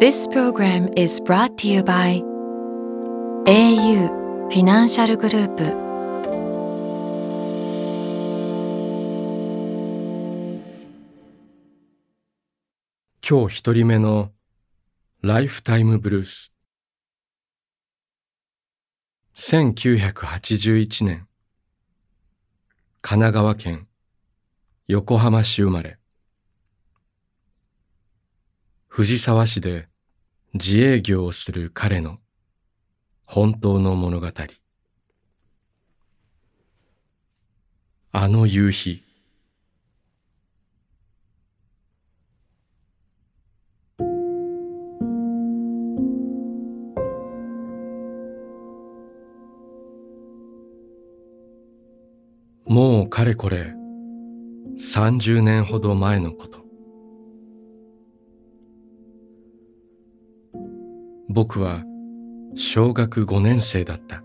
This program is brought to you by au フィナンシャルグループ今日一人目のライフタイムブルース1981年神奈川県横浜市生まれ藤沢市で自営業をする彼の本当の物語。あの夕日。もうかれこれ30年ほど前のこと。僕は小学5年生だった。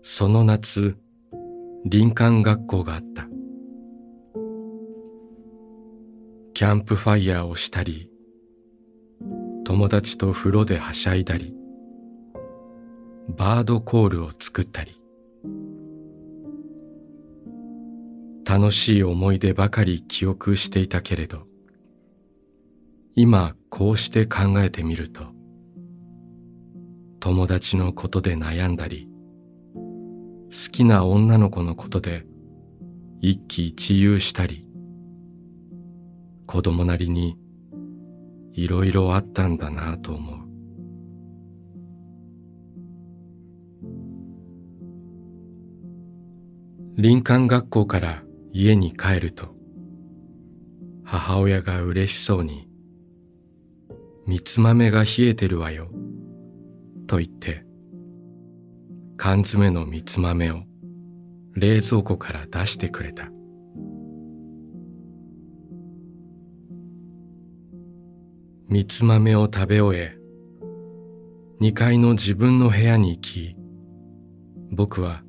その夏林間学校があった。キャンプファイヤーをしたり友達と風呂ではしゃいだりバードコールを作ったり。楽しい思い出ばかり記憶していたけれど今こうして考えてみると友達のことで悩んだり好きな女の子のことで一喜一憂したり子供なりにいろいろあったんだなと思う。林間学校から家に帰ると母親が嬉しそうに「みつ豆が冷えてるわよ」と言って缶詰のみつ豆を冷蔵庫から出してくれた。みつ豆を食べ終え2階の自分の部屋に行き僕は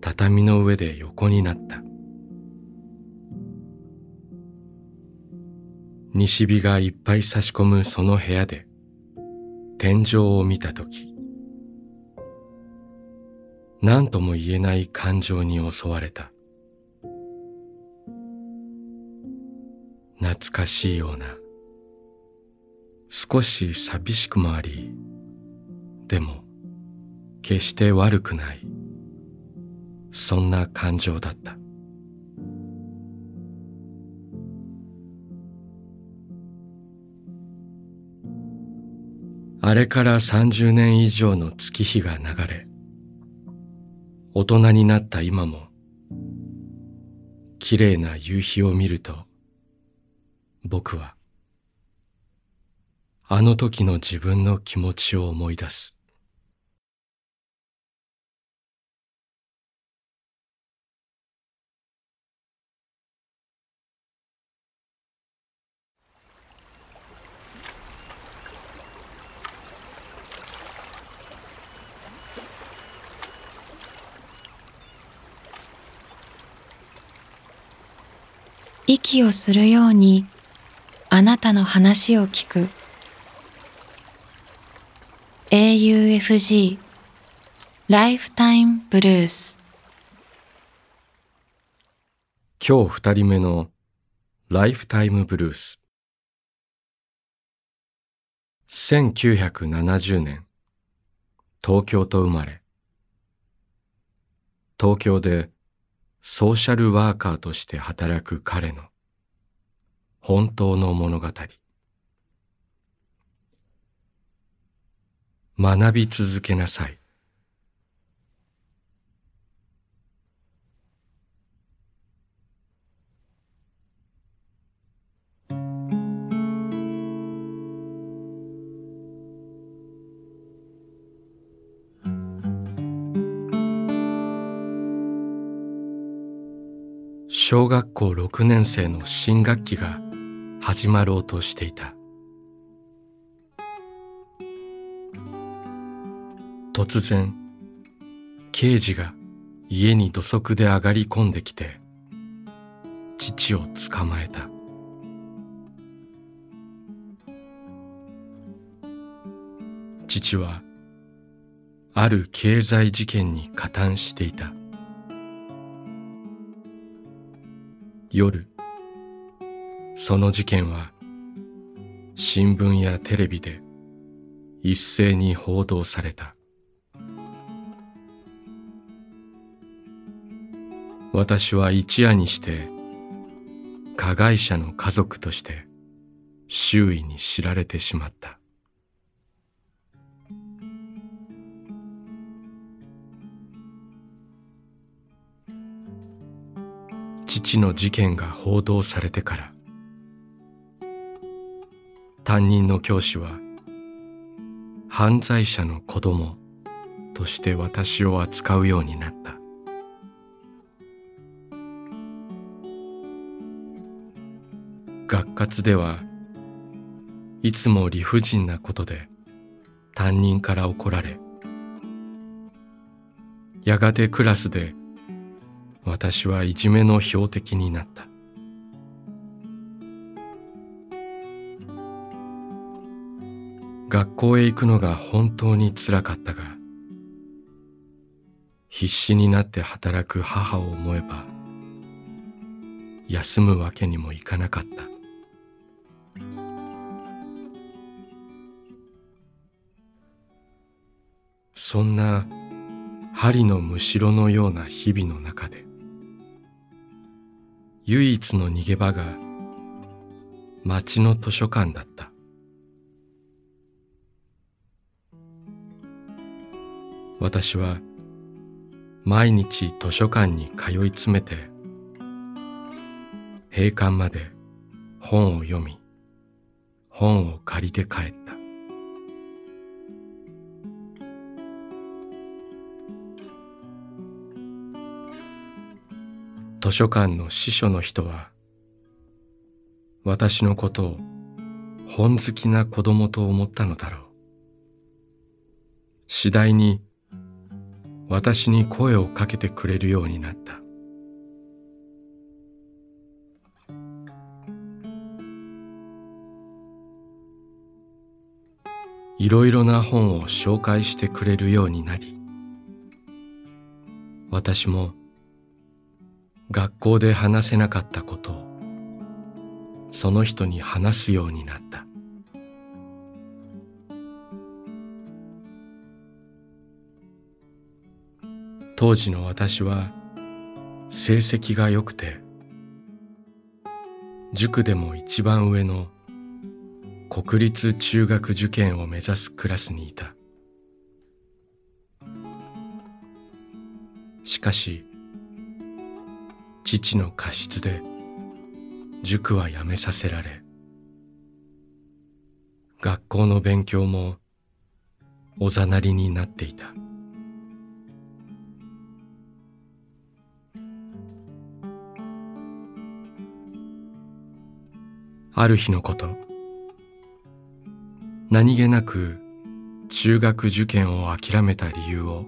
畳の上で横になった。西日がいっぱい差し込むその部屋で天井を見たとき何とも言えない感情に襲われた。懐かしいような少し寂しくもありでも決して悪くないそんな感情だった。あれから三十年以上の月日が流れ大人になった今も綺麗な夕日を見ると僕はあの時の自分の気持ちを思い出す。息をするようにあなたの話を聞く。AUFG ライフタイムブルース今日二人目のライフタイムブルース1970年東京と生まれ。東京でソーシャルワーカーとして働く彼の本当の物語。学び続けなさい。小学校6年生の新学期が始まろうとしていた。突然刑事が家に土足で上がり込んできて父を捕まえた。父はある経済事件に加担していた。夜。その事件は新聞やテレビで一斉に報道された。私は一夜にして加害者の家族として周囲に知られてしまった。父の事件が報道されてから担任の教師は犯罪者の子供として私を扱うようになった。学活ではいつも理不尽なことで担任から怒られやがてクラスで私はいじめの標的になった。学校へ行くのが本当につらかったが必死になって働く母を思えば休むわけにもいかなかった。そんな針のむしろのような日々の中で唯一の逃げ場が町の図書館だった。私は毎日図書館に通い詰めて閉館まで本を読み本を借りて帰った。図書館の司書の人は私のことを本好きな子供と思ったのだろう。次第に私に声をかけてくれるようになった。いろいろな本を紹介してくれるようになり私も学校で話せなかったことをその人に話すようになった。当時の私は成績が良くて塾でも一番上の国立中学受験を目指すクラスにいた。しかし父の過失で塾はやめさせられ学校の勉強もおざなりになっていた。ある日のこと何気なく中学受験を諦めた理由を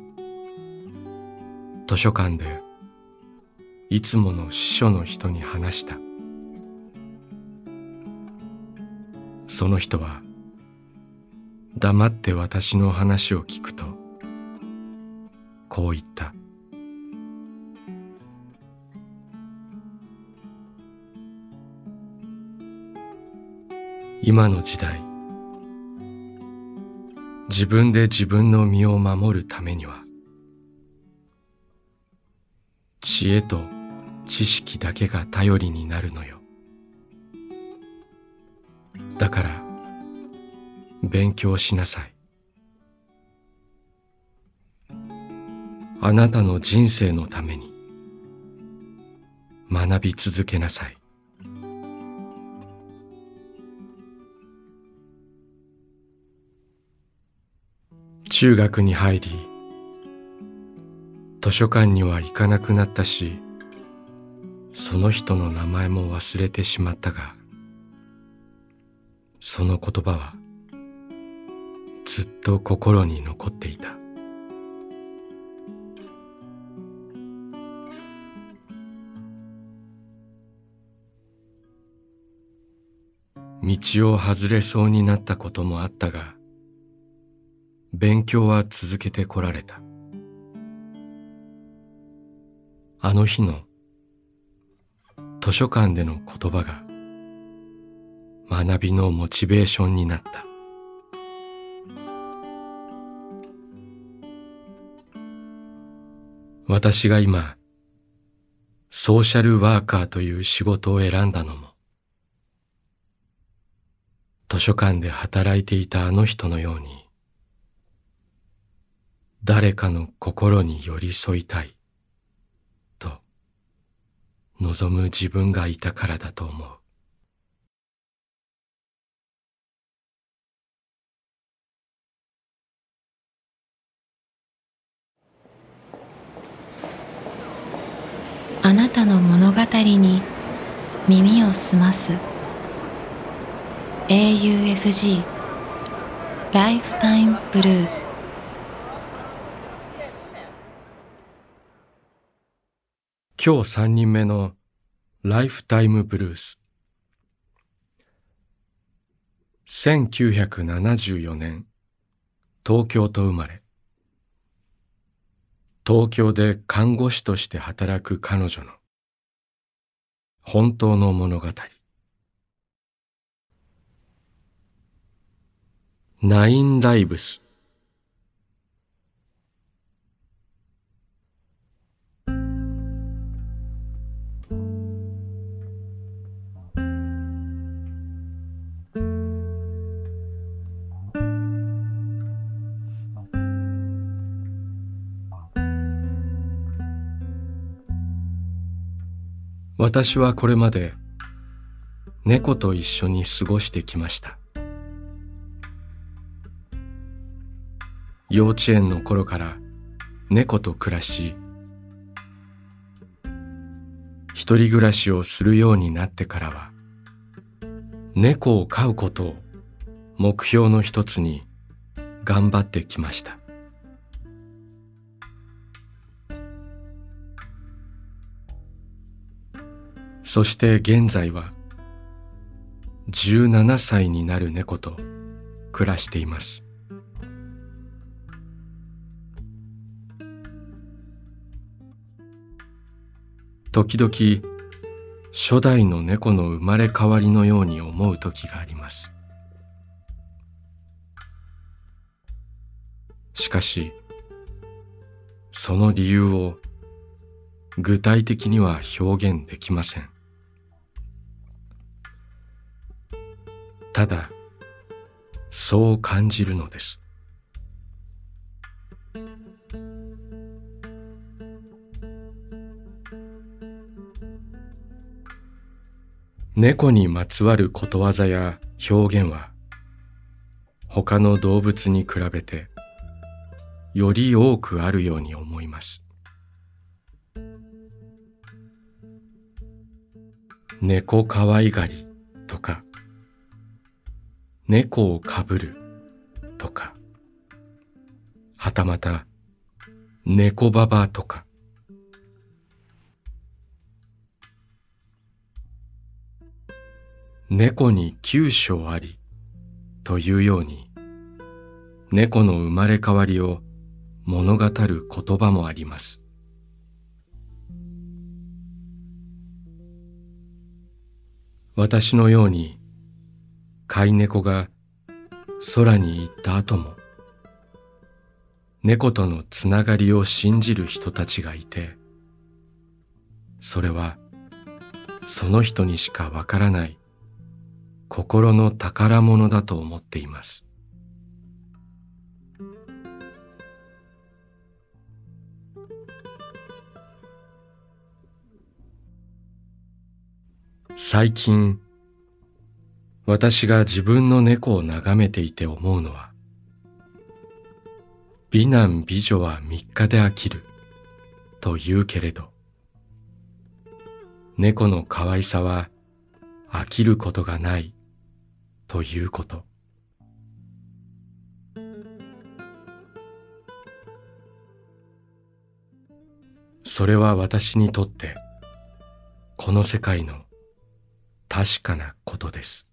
図書館でいつもの司書の人に話した。その人は黙って私の話を聞くとこう言った。今の時代自分で自分の身を守るためには知恵と知識だけが頼りになるのよ。だから勉強しなさい。あなたの人生のために学び続けなさい。中学に入り図書館には行かなくなったしその人の名前も忘れてしまったがその言葉はずっと心に残っていた。道を外れそうになったこともあったが勉強は続けてこられた。あの日の図書館での言葉が学びのモチベーションになった。私が今ソーシャルワーカーという仕事を選んだのも図書館で働いていたあの人のように誰かの心に寄り添いたい。望む自分がいたからだと思う。あなたの物語に耳を澄ます。AUFG ライフタイムブルース今日三人目のライフタイムブルース。1974年東京と生まれ。東京で看護師として働く彼女の本当の物語。ナインライブス。私はこれまで猫と一緒に過ごしてきました。幼稚園の頃から猫と暮らし一人暮らしをするようになってからは猫を飼うことを目標の一つに頑張ってきました。そして現在は17歳になる猫と暮らしています。時々初代の猫の生まれ変わりのように思う時があります。しかしその理由を具体的には表現できません。ただそう感じるのです。猫にまつわることわざや表現は他の動物に比べてより多くあるように思います。猫かわいがりとか猫をかぶるとか、はたまた猫ババとか、猫に九章ありというように、猫の生まれ変わりを物語る言葉もあります。私のように飼い猫が空に行った後も猫とのつながりを信じる人たちがいてそれはその人にしかわからない心の宝物だと思っています。最近私が自分の猫を眺めていて思うのは、美男美女は三日で飽きると言うけれど、猫の可愛さは飽きることがないということ。それは私にとってこの世界の確かなことです。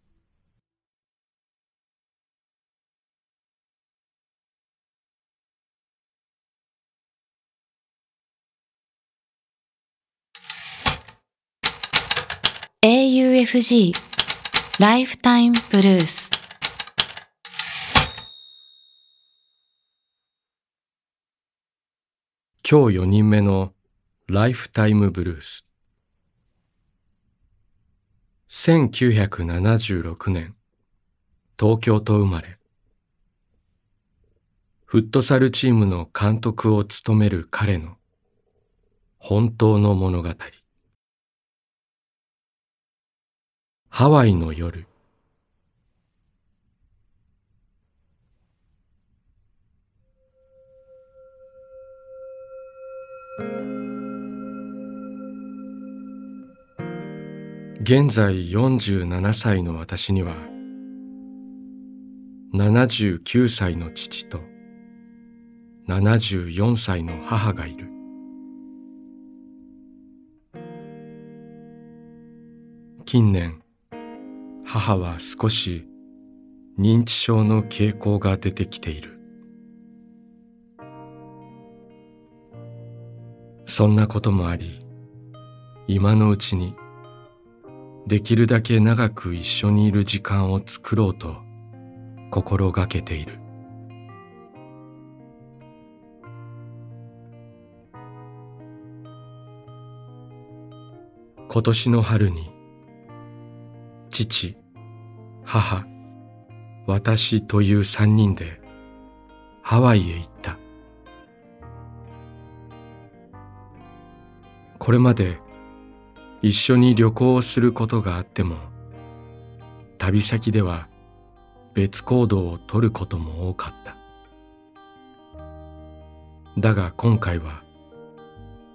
AUFG ライフタイムブルース。今日4人目のライフタイムブルース。1976年東京と生まれ。フットサルチームの監督を務める彼の本当の物語。ハワイの夜。現在47歳の私には79歳の父と74歳の母がいる。近年母は少し認知症の傾向が出てきている。そんなこともあり今のうちにできるだけ長く一緒にいる時間を作ろうと心がけている。今年の春に父母私という三人でハワイへ行った。これまで一緒に旅行をすることがあっても旅先では別行動をとることも多かった。だが今回は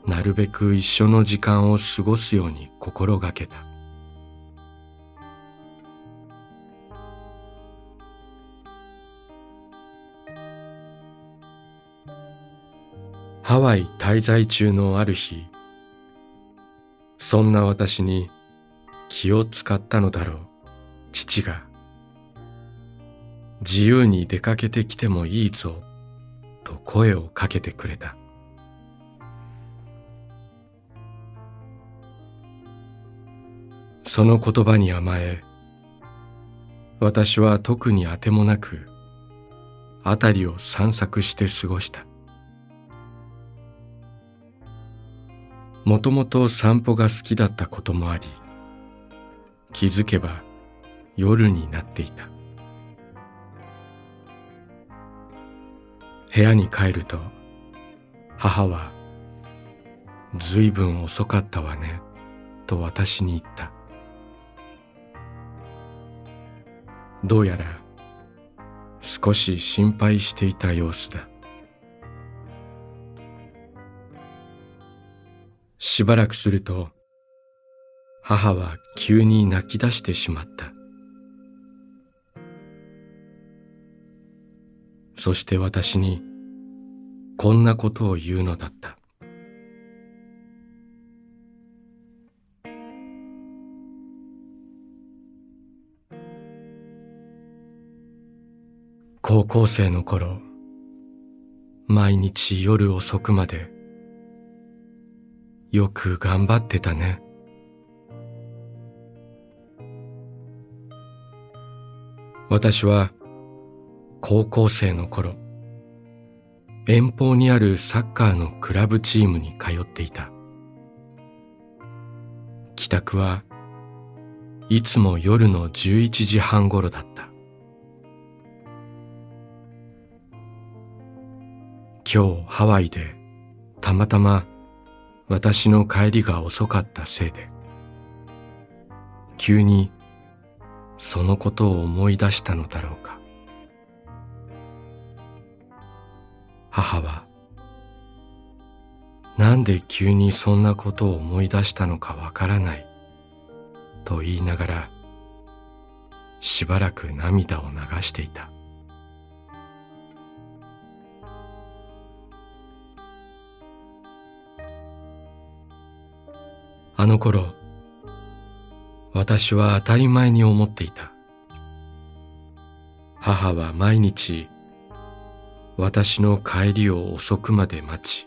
なるべく一緒の時間を過ごすように心がけた。ハワイ滞在中のある日そんな私に気を使ったのだろう父が。自由に出かけてきてもいいぞと声をかけてくれた。その言葉に甘え私は特にあてもなく辺りを散策して過ごした。もともと散歩が好きだったこともあり気づけば夜になっていた。部屋に帰ると母は「ずいぶん遅かったわね」と私に言った。どうやら少し心配していた様子だ。しばらくすると母は急に泣き出してしまった。そして私にこんなことを言うのだった。高校生の頃毎日夜遅くまでよく頑張ってたね。私は高校生の頃、遠方にあるサッカーのクラブチームに通っていた。帰宅はいつも夜の11時半頃だった。今日ハワイでたまたま私の帰りが遅かったせいで。急にそのことを思い出したのだろうか。母はなんで急にそんなことを思い出したのかわからないと言いながらしばらく涙を流していた。あの頃私は当たり前に思っていた。母は毎日私の帰りを遅くまで待ち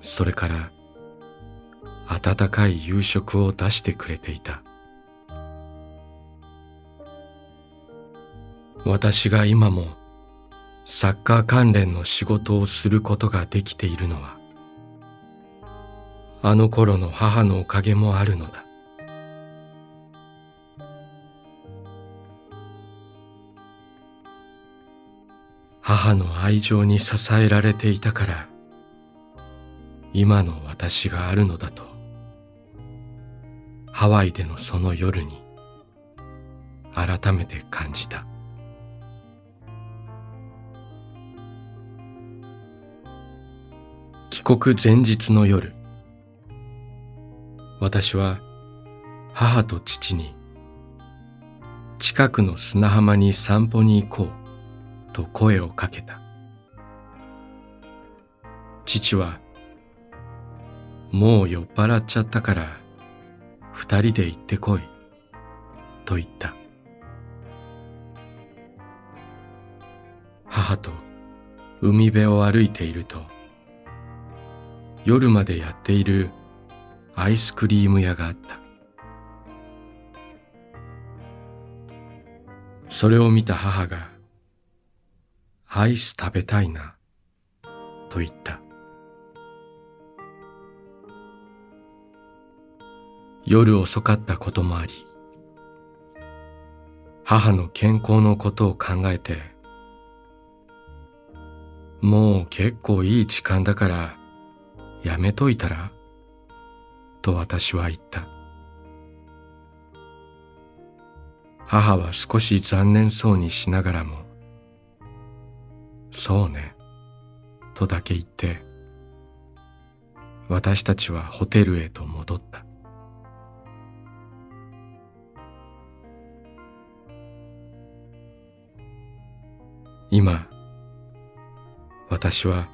それから温かい夕食を出してくれていた。私が今もサッカー関連の仕事をすることができているのはあの頃の母のおかげもあるのだ。母の愛情に支えられていたから今の私があるのだと。ハワイでのその夜に改めて感じた。帰国前日の夜私は母と父に近くの砂浜に散歩に行こうと声をかけた。父はもう酔っ払っちゃったから二人で行ってこいと言った。母と海辺を歩いていると夜までやっているアイスクリーム屋があった。それを見た母が「アイス食べたいな」と言った。夜遅かったこともあり母の健康のことを考えてもう結構いい時間だからやめといたら？と私は言った。母は少し残念そうにしながらも、そうね、とだけ言って、私たちはホテルへと戻った。今、私は、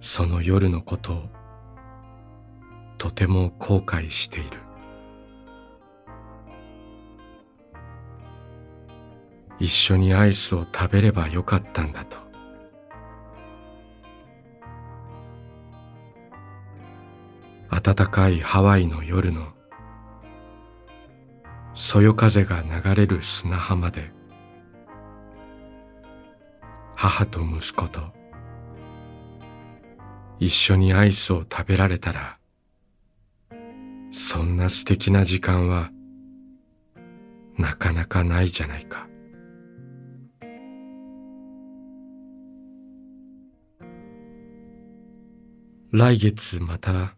その夜のことをとても後悔している。一緒にアイスを食べればよかったんだと。暖かいハワイの夜のそよ風が流れる砂浜で母と息子と一緒にアイスを食べられたらそんな素敵な時間はなかなかないじゃないか。来月また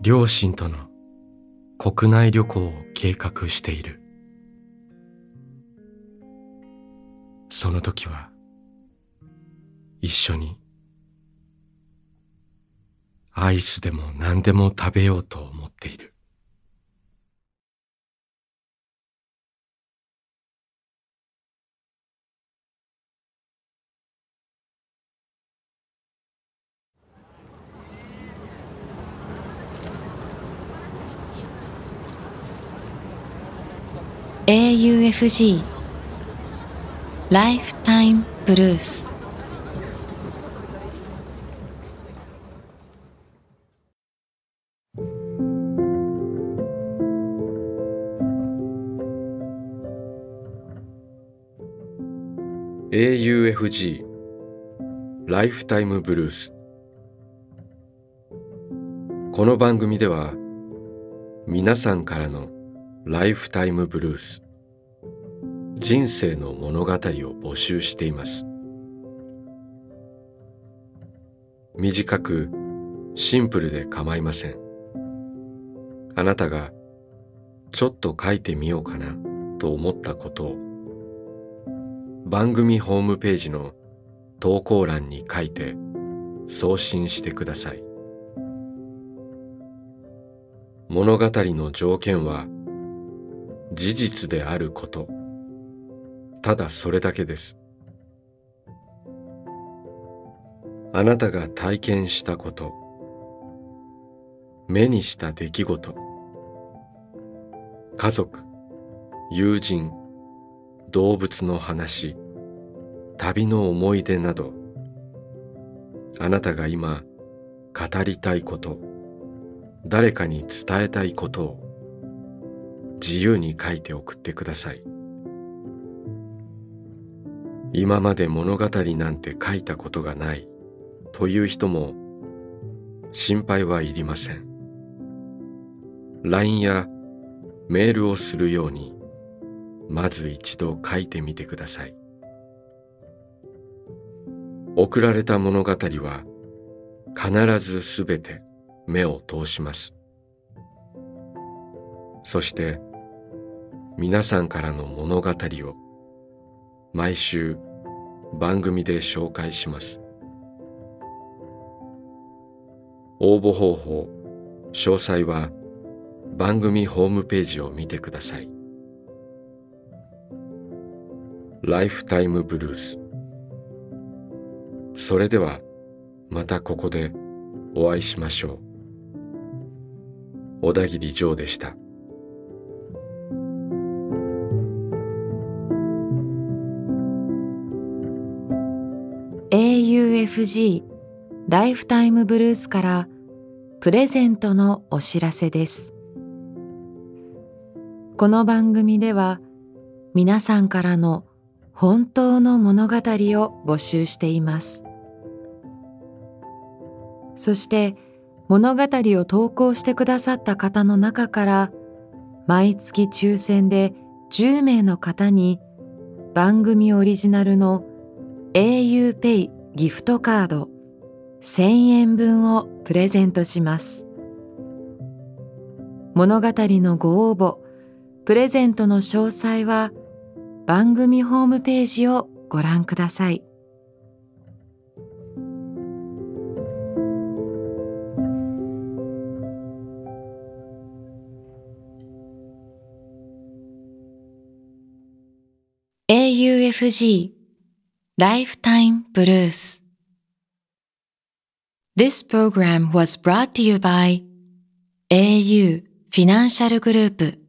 両親との国内旅行を計画している。その時は一緒にアイスでも何でも食べようと思っている。AUFG ライフタイムブルース AUFG ライフタイムブルースこの番組では皆さんからのライフタイムブルース人生の物語を募集しています。短くシンプルで構いません。あなたがちょっと書いてみようかなと思ったことを番組ホームページの投稿欄に書いて送信してください。物語の条件は事実であること。ただそれだけです。あなたが体験したこと。目にした出来事。家族友人動物の話旅の思い出などあなたが今語りたいこと誰かに伝えたいことを自由に書いて送ってください。今まで物語なんて書いたことがないという人も心配はいりません。LINE やメールをするようにまず一度書いてみてください。送られた物語は必ずすべて目を通します。そして皆さんからの物語を毎週番組で紹介します。応募方法詳細は番組ホームページを見てください。ライフタイムブルースそれではまたここでお会いしましょう。小田切ジョーでした。AUFG ライフタイムブルースからプレゼントのお知らせです。この番組では皆さんからの本当の物語を募集しています。そして物語を投稿してくださった方の中から毎月抽選で10名の方に番組オリジナルの auPay ギフトカード1000円分をプレゼントします。物語のご応募プレゼントの詳細は番組ホームページをご覧ください。AUFG Lifetime Blues This program was brought to you by au フィ